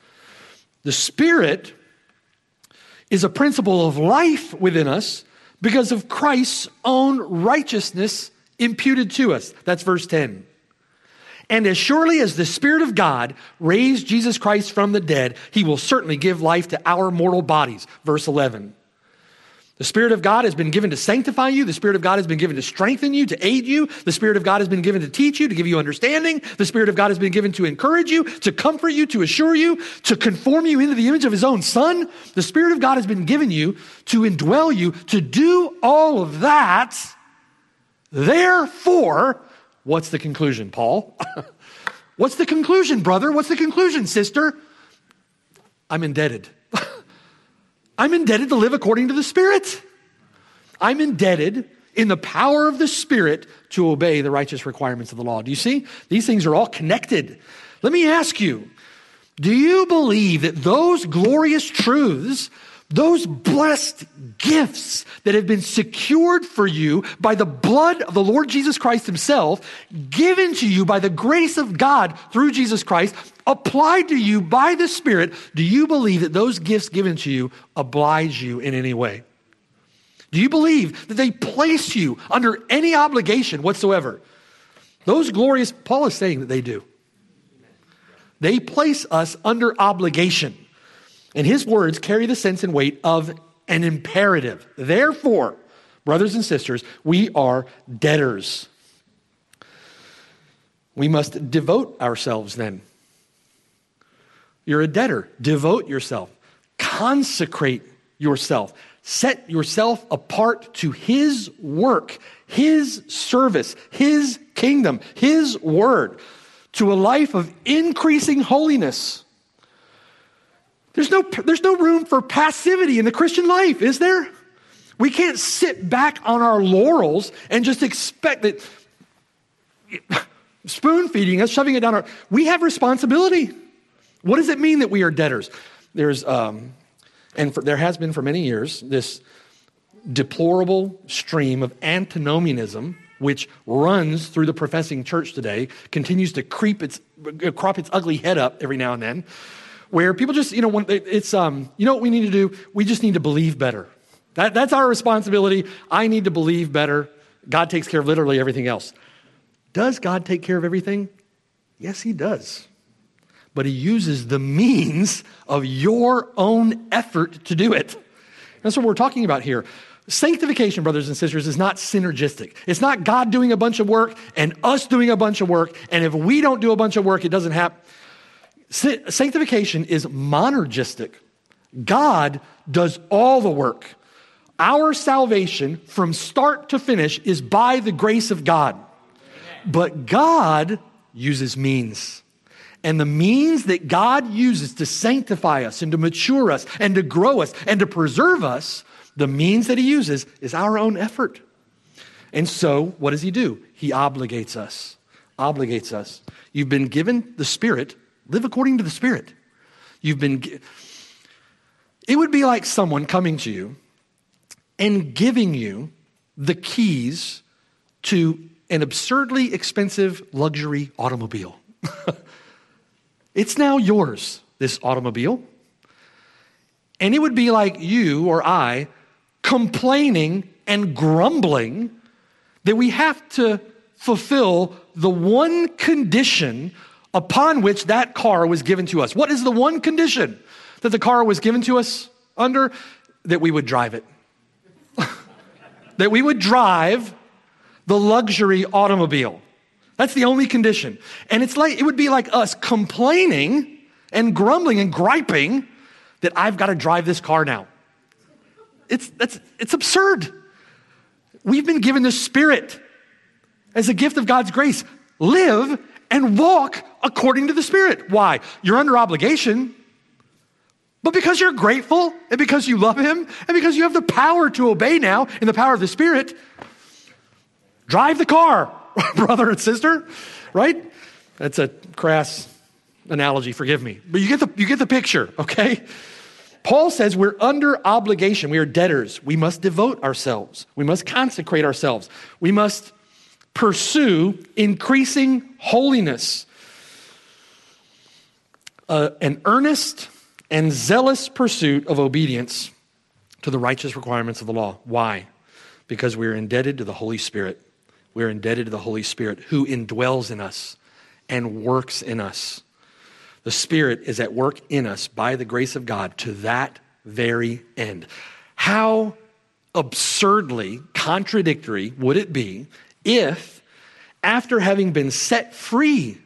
The spirit is a principle of life within us because of Christ's own righteousness imputed to us. That's verse 10. And as surely as the Spirit of God raised Jesus Christ from the dead, he will certainly give life to our mortal bodies. Verse 11. The Spirit of God has been given to sanctify you. The Spirit of God has been given to strengthen you, to aid you. The Spirit of God has been given to teach you, to give you understanding. The Spirit of God has been given to encourage you, to comfort you, to assure you, to conform you into the image of His own Son. The Spirit of God has been given you to indwell you, to do all of that. Therefore, what's the conclusion, Paul? what's the conclusion, brother? What's the conclusion, sister? I'm indebted. I'm indebted to live according to the Spirit. I'm indebted in the power of the Spirit to obey the righteous requirements of the law. Do you see? These things are all connected. Let me ask you do you believe that those glorious truths those blessed gifts that have been secured for you by the blood of the Lord Jesus Christ Himself, given to you by the grace of God through Jesus Christ, applied to you by the Spirit, do you believe that those gifts given to you oblige you in any way? Do you believe that they place you under any obligation whatsoever? Those glorious, Paul is saying that they do. They place us under obligation. And his words carry the sense and weight of an imperative. Therefore, brothers and sisters, we are debtors. We must devote ourselves then. You're a debtor. Devote yourself. Consecrate yourself. Set yourself apart to His work, His service, His kingdom, His word, to a life of increasing holiness there's no, there's no room for passivity in the Christian life, is there? We can't sit back on our laurels and just expect that spoon feeding us, shoving it down our. We have responsibility. What does it mean that we are debtors? There's, um, and for, there has been for many years, this deplorable stream of antinomianism which runs through the professing church today, continues to creep its, crop its ugly head up every now and then, where people just, you know, it's, um, you know what we need to do? We just need to believe better. That, that's our responsibility. I need to believe better. God takes care of literally everything else. Does God take care of everything? Yes, He does. But He uses the means of your own effort to do it. That's what we're talking about here. Sanctification, brothers and sisters, is not synergistic. It's not God doing a bunch of work and us doing a bunch of work, and if we don't do a bunch of work, it doesn't happen. Sanctification is monergistic. God does all the work. Our salvation from start to finish is by the grace of God. But God uses means. And the means that God uses to sanctify us and to mature us and to grow us and to preserve us, the means that He uses is our own effort. And so, what does He do? He obligates us. Obligates us. You've been given the Spirit, live according to the Spirit. You've been. It would be like someone coming to you and giving you the keys to an absurdly expensive luxury automobile. it's now yours, this automobile. And it would be like you or I complaining and grumbling that we have to fulfill the one condition upon which that car was given to us. What is the one condition that the car was given to us under? That we would drive it. that we would drive the luxury automobile. That's the only condition. And it's like it would be like us complaining and grumbling and griping that I've got to drive this car now. It's, that's, it's absurd. We've been given the Spirit as a gift of God's grace. Live and walk according to the Spirit. Why? You're under obligation, but because you're grateful and because you love Him and because you have the power to obey now in the power of the Spirit, Drive the car, brother and sister, right? That's a crass analogy, forgive me. But you get the, you get the picture, okay? Paul says we're under obligation. We are debtors. We must devote ourselves. We must consecrate ourselves. We must pursue increasing holiness. Uh, an earnest and zealous pursuit of obedience to the righteous requirements of the law. Why? Because we are indebted to the Holy Spirit. We're indebted to the Holy Spirit who indwells in us and works in us. The Spirit is at work in us by the grace of God to that very end. How absurdly contradictory would it be if, after having been set free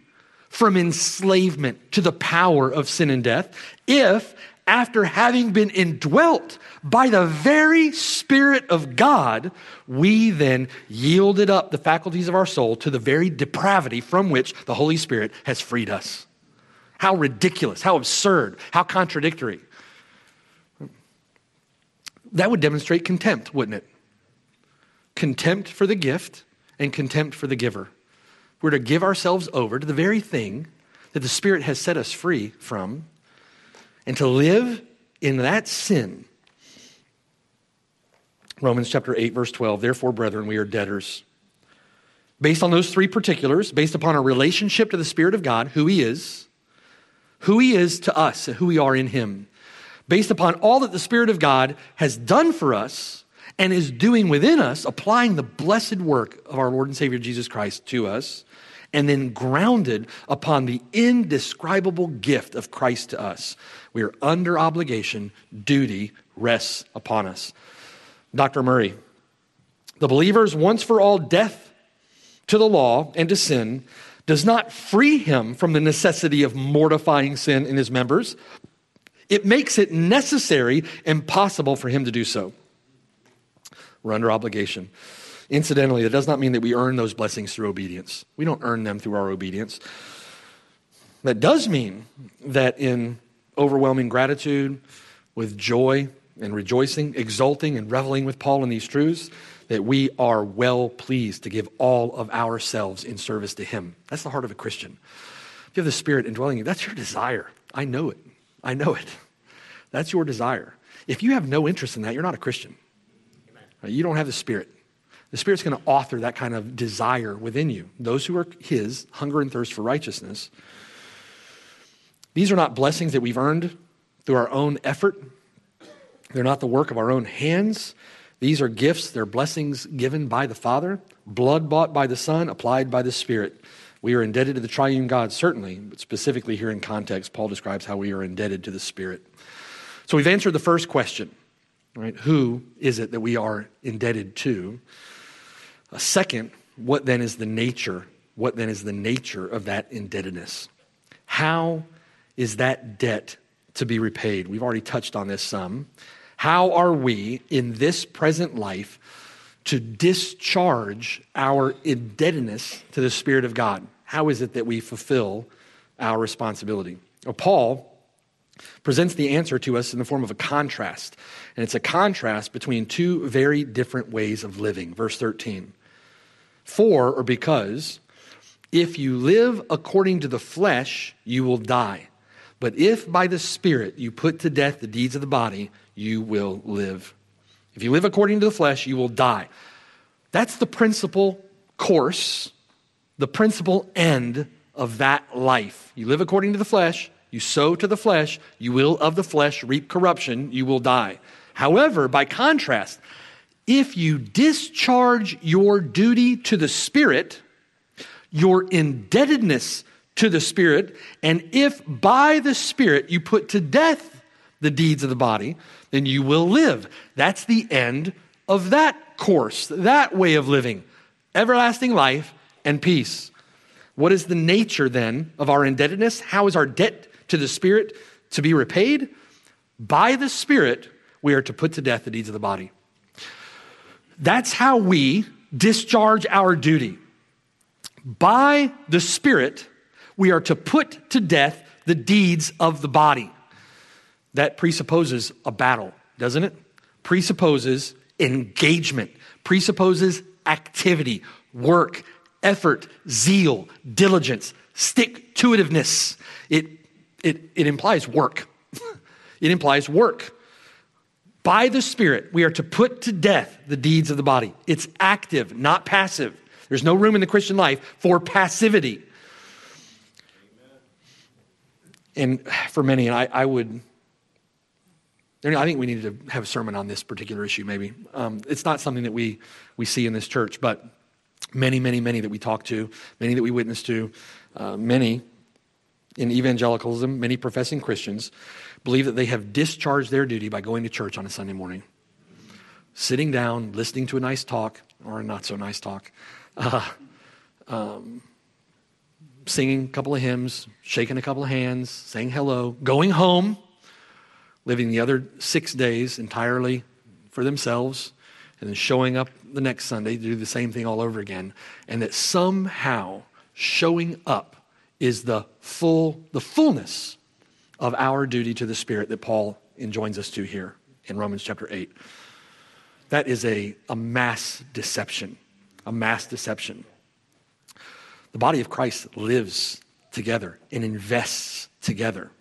from enslavement to the power of sin and death, if, after having been indwelt by the very Spirit of God, we then yielded up the faculties of our soul to the very depravity from which the Holy Spirit has freed us. How ridiculous, how absurd, how contradictory. That would demonstrate contempt, wouldn't it? Contempt for the gift and contempt for the giver. We're to give ourselves over to the very thing that the Spirit has set us free from and to live in that sin. Romans chapter 8, verse 12. Therefore, brethren, we are debtors. Based on those three particulars, based upon our relationship to the Spirit of God, who He is, who He is to us, who we are in Him, based upon all that the Spirit of God has done for us and is doing within us, applying the blessed work of our Lord and Savior Jesus Christ to us, and then grounded upon the indescribable gift of Christ to us. We are under obligation, duty rests upon us. Dr. Murray, the believer's once for all death to the law and to sin does not free him from the necessity of mortifying sin in his members. It makes it necessary and possible for him to do so. We're under obligation. Incidentally, that does not mean that we earn those blessings through obedience. We don't earn them through our obedience. That does mean that in overwhelming gratitude, with joy and rejoicing, exulting and reveling with Paul in these truths, that we are well pleased to give all of ourselves in service to Him. That's the heart of a Christian. If you have the Spirit indwelling you, that's your desire. I know it. I know it. That's your desire. If you have no interest in that, you're not a Christian. You don't have the Spirit. The Spirit's going to author that kind of desire within you. Those who are His hunger and thirst for righteousness. These are not blessings that we've earned through our own effort, they're not the work of our own hands. These are gifts, they're blessings given by the Father, blood bought by the Son, applied by the Spirit. We are indebted to the triune God, certainly, but specifically here in context, Paul describes how we are indebted to the Spirit. So we've answered the first question, right? Who is it that we are indebted to? A second, what then is the nature? What then is the nature of that indebtedness? How is that debt to be repaid? We've already touched on this some. How are we in this present life to discharge our indebtedness to the Spirit of God? How is it that we fulfill our responsibility? Well, Paul presents the answer to us in the form of a contrast. And it's a contrast between two very different ways of living. Verse 13. For or because, if you live according to the flesh, you will die. But if by the Spirit you put to death the deeds of the body, you will live. If you live according to the flesh, you will die. That's the principal course, the principal end of that life. You live according to the flesh, you sow to the flesh, you will of the flesh reap corruption, you will die. However, by contrast, if you discharge your duty to the Spirit, your indebtedness to the Spirit, and if by the Spirit you put to death the deeds of the body, then you will live. That's the end of that course, that way of living. Everlasting life and peace. What is the nature then of our indebtedness? How is our debt to the Spirit to be repaid? By the Spirit, we are to put to death the deeds of the body. That's how we discharge our duty. By the Spirit, we are to put to death the deeds of the body. That presupposes a battle, doesn't it? Presupposes engagement, presupposes activity, work, effort, zeal, diligence, stick to itiveness. It, it, it implies work. it implies work. By the Spirit, we are to put to death the deeds of the body. It's active, not passive. There's no room in the Christian life for passivity. And for many, and I, I would, I think we need to have a sermon on this particular issue, maybe. Um, it's not something that we, we see in this church, but many, many, many that we talk to, many that we witness to, uh, many in evangelicalism, many professing Christians believe that they have discharged their duty by going to church on a Sunday morning, sitting down, listening to a nice talk or a not so nice talk, uh, um, singing a couple of hymns, shaking a couple of hands, saying hello, going home, living the other six days entirely for themselves, and then showing up the next Sunday to do the same thing all over again. And that somehow showing up is the full, the fullness of our duty to the Spirit that Paul enjoins us to here in Romans chapter 8. That is a, a mass deception, a mass deception. The body of Christ lives together and invests together.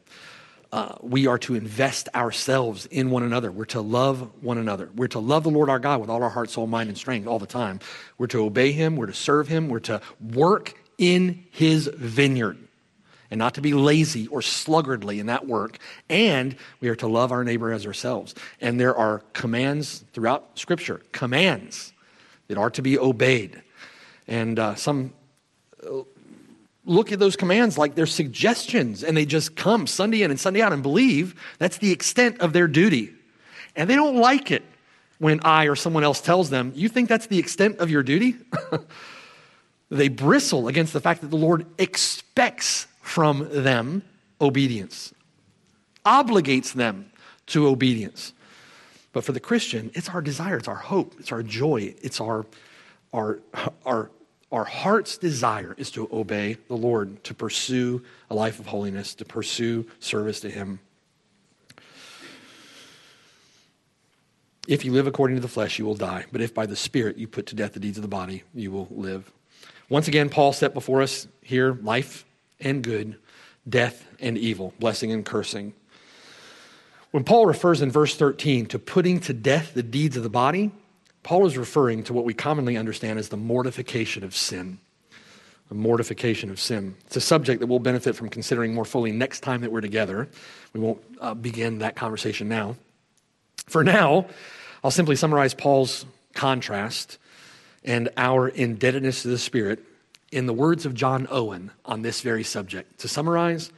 Uh, we are to invest ourselves in one another. We're to love one another. We're to love the Lord our God with all our heart, soul, mind, and strength all the time. We're to obey Him. We're to serve Him. We're to work in His vineyard and not to be lazy or sluggardly in that work. And we are to love our neighbor as ourselves. And there are commands throughout Scripture, commands that are to be obeyed. And uh, some look at those commands like they're suggestions and they just come Sunday in and Sunday out and believe that's the extent of their duty. And they don't like it when I or someone else tells them, You think that's the extent of your duty? they bristle against the fact that the Lord expects from them obedience, obligates them to obedience. But for the Christian, it's our desire, it's our hope, it's our joy, it's our, our, our our heart's desire is to obey the Lord, to pursue a life of holiness, to pursue service to Him. If you live according to the flesh, you will die. But if by the Spirit you put to death the deeds of the body, you will live. Once again, Paul set before us here life and good, death and evil, blessing and cursing. When Paul refers in verse 13 to putting to death the deeds of the body, Paul is referring to what we commonly understand as the mortification of sin. The mortification of sin. It's a subject that we'll benefit from considering more fully next time that we're together. We won't uh, begin that conversation now. For now, I'll simply summarize Paul's contrast and our indebtedness to the Spirit in the words of John Owen on this very subject. To summarize,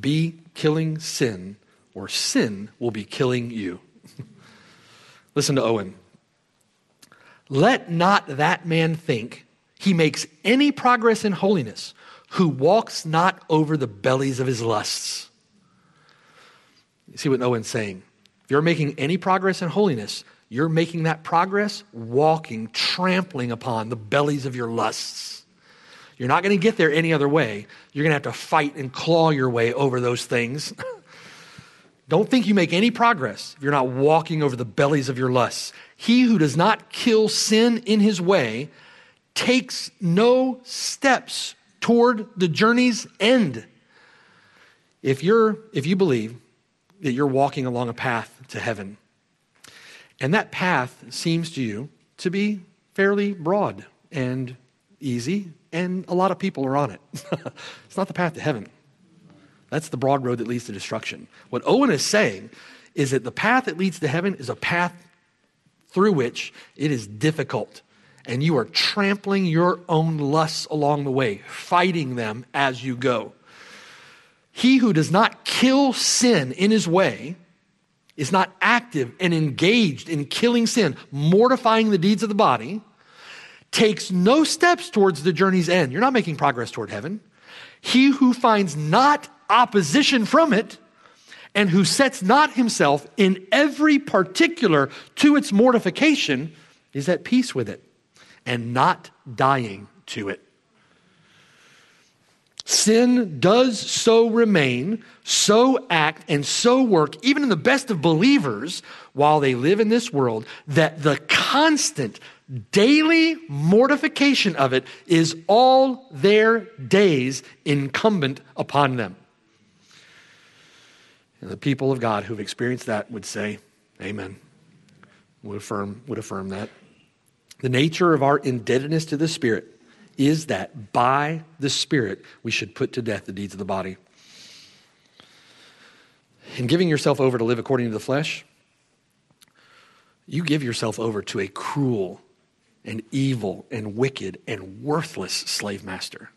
be killing sin, or sin will be killing you. Listen to Owen. Let not that man think he makes any progress in holiness who walks not over the bellies of his lusts. You see what Owen's saying? If you're making any progress in holiness, you're making that progress walking, trampling upon the bellies of your lusts. You're not going to get there any other way. You're going to have to fight and claw your way over those things. Don't think you make any progress if you're not walking over the bellies of your lusts. He who does not kill sin in his way takes no steps toward the journey's end. If you're if you believe that you're walking along a path to heaven. And that path seems to you to be fairly broad and easy, and a lot of people are on it. it's not the path to heaven. That's the broad road that leads to destruction. What Owen is saying is that the path that leads to heaven is a path through which it is difficult, and you are trampling your own lusts along the way, fighting them as you go. He who does not kill sin in his way is not active and engaged in killing sin, mortifying the deeds of the body, takes no steps towards the journey's end. You're not making progress toward heaven. He who finds not opposition from it and who sets not himself in every particular to its mortification is at peace with it and not dying to it. Sin does so remain, so act, and so work, even in the best of believers, while they live in this world, that the constant daily mortification of it is all their days incumbent upon them. And the people of God who've experienced that would say, Amen. Would affirm, would affirm that. The nature of our indebtedness to the Spirit is that by the Spirit we should put to death the deeds of the body. In giving yourself over to live according to the flesh, you give yourself over to a cruel and evil and wicked and worthless slave master.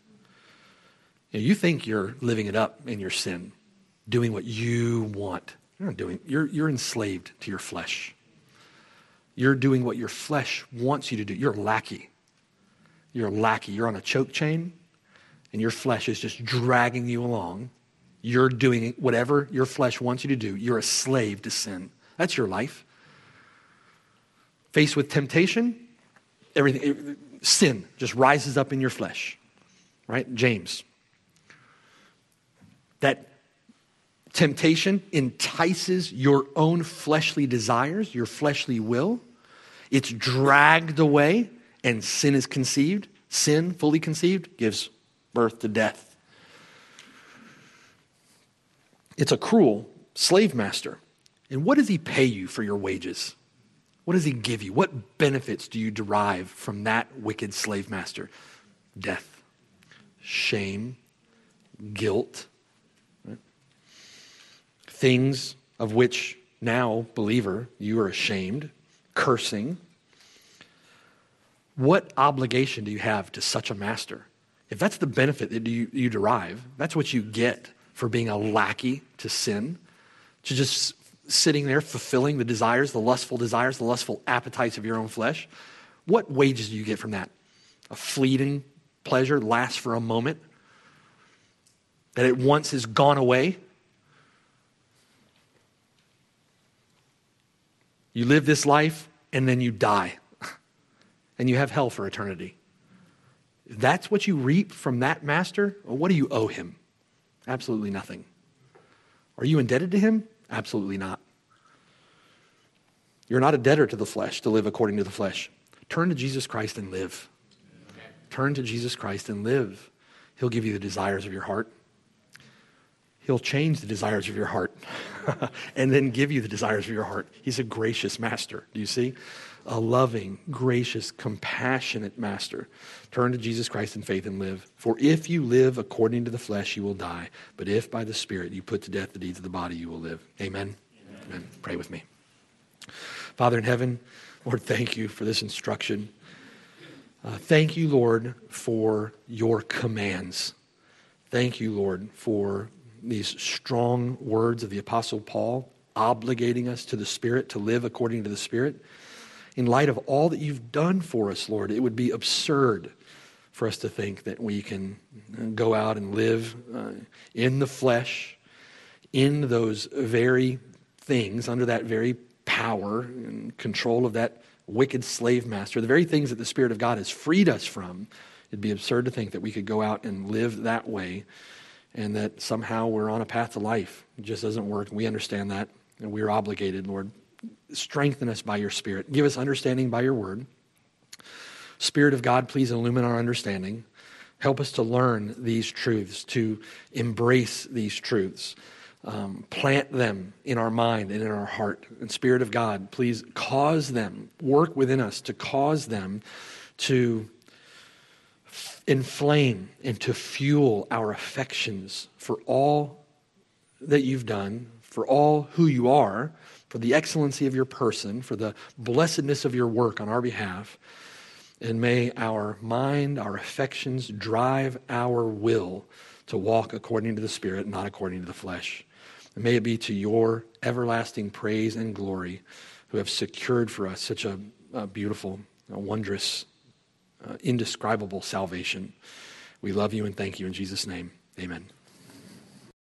You, know, you think you're living it up in your sin, doing what you want. You're not doing, you're, you're enslaved to your flesh. You're doing what your flesh wants you to do. You're a lackey. You're a lackey. You're on a choke chain, and your flesh is just dragging you along. You're doing whatever your flesh wants you to do. You're a slave to sin. That's your life. Faced with temptation, everything, sin just rises up in your flesh. Right? James. That temptation entices your own fleshly desires, your fleshly will. It's dragged away and sin is conceived, sin, fully conceived, gives birth to death. It's a cruel slave master. And what does he pay you for your wages? What does he give you? What benefits do you derive from that wicked slave master? Death, shame, guilt, right? things of which now, believer, you are ashamed, cursing, what obligation do you have to such a master? If that's the benefit that you, you derive, that's what you get for being a lackey to sin, to just sitting there fulfilling the desires, the lustful desires, the lustful appetites of your own flesh. What wages do you get from that? A fleeting pleasure lasts for a moment, that it once is gone away. You live this life and then you die and you have hell for eternity. That's what you reap from that master? What do you owe him? Absolutely nothing. Are you indebted to him? Absolutely not. You're not a debtor to the flesh to live according to the flesh. Turn to Jesus Christ and live. Turn to Jesus Christ and live. He'll give you the desires of your heart. He'll change the desires of your heart and then give you the desires of your heart. He's a gracious master. Do you see? A loving, gracious, compassionate master. Turn to Jesus Christ in faith and live. For if you live according to the flesh, you will die. But if by the Spirit you put to death the deeds of the body, you will live. Amen. Amen. Amen. Pray with me. Father in heaven, Lord, thank you for this instruction. Uh, thank you, Lord, for your commands. Thank you, Lord, for these strong words of the Apostle Paul, obligating us to the Spirit to live according to the Spirit. In light of all that you've done for us, Lord, it would be absurd for us to think that we can go out and live uh, in the flesh, in those very things, under that very power and control of that wicked slave master, the very things that the Spirit of God has freed us from. It'd be absurd to think that we could go out and live that way and that somehow we're on a path to life. It just doesn't work. We understand that, and we're obligated, Lord. Strengthen us by your Spirit. Give us understanding by your word. Spirit of God, please illumine our understanding. Help us to learn these truths, to embrace these truths. Um, plant them in our mind and in our heart. And Spirit of God, please cause them, work within us to cause them to inflame and to fuel our affections for all that you've done, for all who you are, for the excellency of your person, for the blessedness of your work on our behalf. And may our mind, our affections drive our will to walk according to the Spirit, not according to the flesh. And may it be to your everlasting praise and glory who have secured for us such a, a beautiful, a wondrous uh, indescribable salvation. We love you and thank you in Jesus' name. Amen.